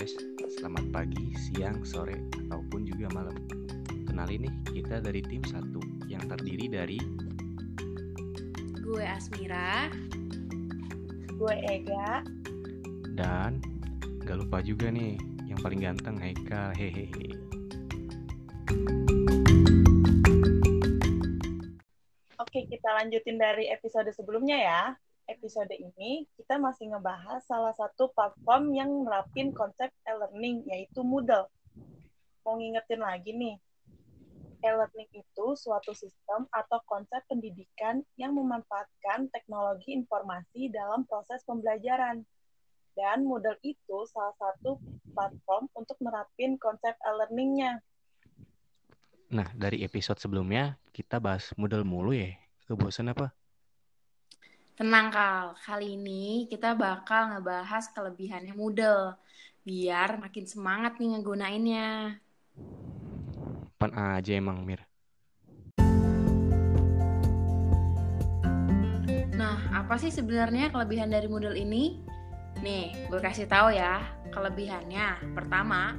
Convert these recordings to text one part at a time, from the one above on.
guys, selamat pagi, siang, sore, ataupun juga malam. Kenalin nih, kita dari tim satu yang terdiri dari Gue Asmira. Gue Ega. dan gak lupa juga nih yang paling ganteng Haikal, hehehe. Oke, kita lanjutin dari episode sebelumnya ya. Episode ini kita masih ngebahas salah satu platform yang nerapin konsep e-learning, yaitu Moodle. Mau ngingetin lagi nih, e-learning itu suatu sistem atau konsep pendidikan yang memanfaatkan teknologi informasi dalam proses pembelajaran. Dan Moodle itu salah satu platform untuk nerapin konsep e-learningnya. Nah, dari episode sebelumnya kita bahas model mulu ya. Kebosan apa? Tenang Kal, kali ini kita bakal ngebahas kelebihannya Moodle. Biar makin semangat nih ngegunainnya. Pan aja emang Mir. Nah, apa sih sebenarnya kelebihan dari Moodle ini? Nih, gue kasih tahu ya. Kelebihannya, pertama,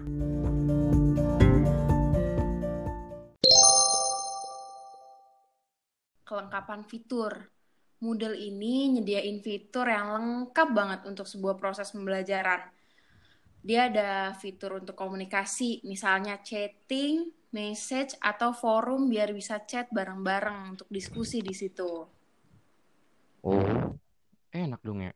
kelengkapan fitur. Moodle ini nyediain fitur yang lengkap banget untuk sebuah proses pembelajaran. Dia ada fitur untuk komunikasi, misalnya chatting, message, atau forum biar bisa chat bareng-bareng untuk diskusi di situ. Oh, enak dong ya.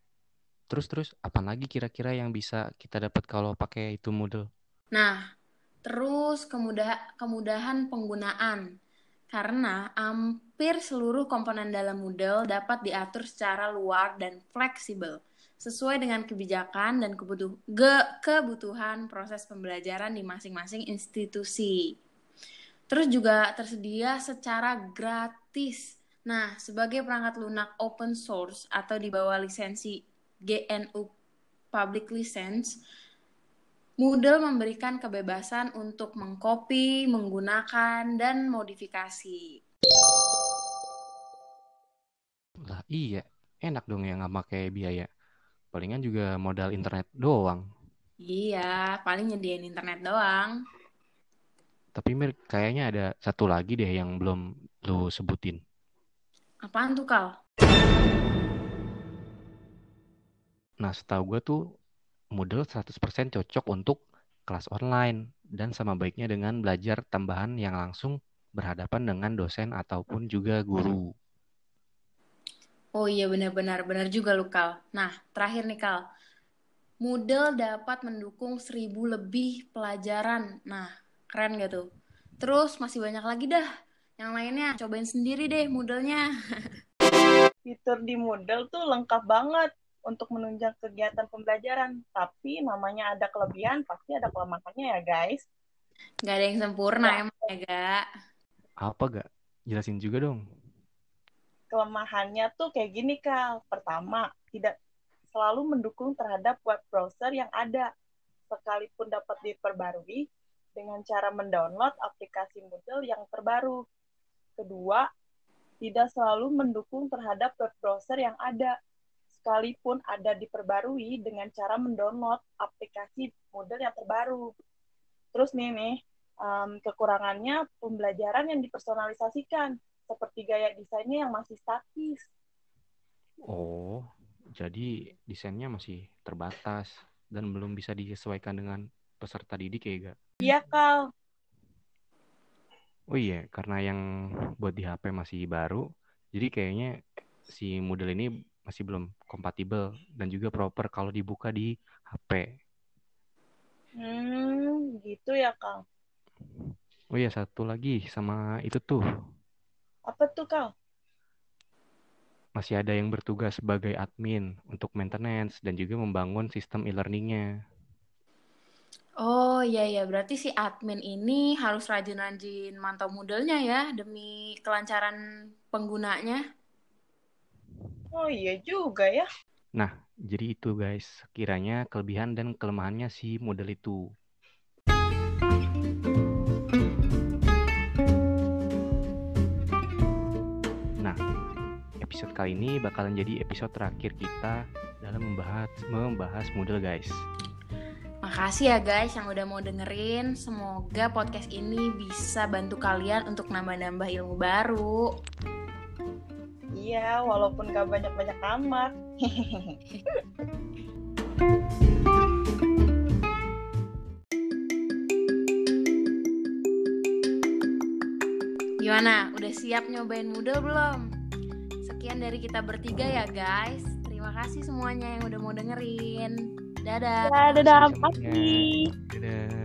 Terus-terus, apa lagi kira-kira yang bisa kita dapat kalau pakai itu model? Nah, terus kemudah kemudahan penggunaan. Karena hampir seluruh komponen dalam Moodle dapat diatur secara luar dan fleksibel sesuai dengan kebijakan dan kebutuh ge- kebutuhan proses pembelajaran di masing-masing institusi. Terus juga tersedia secara gratis. Nah, sebagai perangkat lunak open source atau di bawah lisensi GNU Public License, Moodle memberikan kebebasan untuk mengcopy, menggunakan, dan modifikasi. Lah iya, enak dong ya nggak pakai biaya. Palingan juga modal internet doang. Iya, paling nyediain internet doang. Tapi Mir, kayaknya ada satu lagi deh yang belum lu sebutin. Apaan tuh, Kal? Nah, setahu gue tuh Moodle 100% cocok untuk kelas online dan sama baiknya dengan belajar tambahan yang langsung berhadapan dengan dosen ataupun juga guru. Oh iya benar-benar benar juga lu Kal. Nah terakhir nih Kal, Moodle dapat mendukung seribu lebih pelajaran. Nah keren gak tuh? Terus masih banyak lagi dah. Yang lainnya cobain sendiri deh Moodle-nya. Fitur di Moodle tuh lengkap banget untuk menunjang kegiatan pembelajaran. Tapi namanya ada kelebihan, pasti ada kelemahannya ya guys. Gak ada yang sempurna emang ya gak? Apa gak? Jelasin juga dong. Kelemahannya tuh kayak gini, Kal. Pertama, tidak selalu mendukung terhadap web browser yang ada. Sekalipun dapat diperbarui dengan cara mendownload aplikasi Moodle yang terbaru. Kedua, tidak selalu mendukung terhadap web browser yang ada. Sekalipun ada diperbarui dengan cara mendownload aplikasi Moodle yang terbaru. Terus nih nih, um, kekurangannya pembelajaran yang dipersonalisasikan, seperti gaya desainnya yang masih statis. Oh, jadi desainnya masih terbatas dan belum bisa disesuaikan dengan peserta didik ya gak? Iya, Kal. Oh iya, karena yang buat di HP masih baru, jadi kayaknya si model ini masih belum kompatibel dan juga proper kalau dibuka di HP. Hmm, gitu ya, Kal. Oh iya, satu lagi sama itu tuh. Apa tuh, Kal? Masih ada yang bertugas sebagai admin untuk maintenance dan juga membangun sistem e-learningnya. Oh iya iya berarti si admin ini harus rajin-rajin mantau Moodle-nya ya demi kelancaran penggunanya. Oh iya juga ya. Nah, jadi itu guys, kiranya kelebihan dan kelemahannya si model itu. Nah, episode kali ini bakalan jadi episode terakhir kita dalam membahas membahas model guys. Makasih ya guys yang udah mau dengerin. Semoga podcast ini bisa bantu kalian untuk nambah-nambah ilmu baru. Iya, walaupun gak banyak-banyak amat. Gimana? Udah siap nyobain Moodle belum? Sekian dari kita bertiga ya guys. Terima kasih semuanya yang udah mau dengerin. Dadah. Ya, dadah, Makasih. Dadah.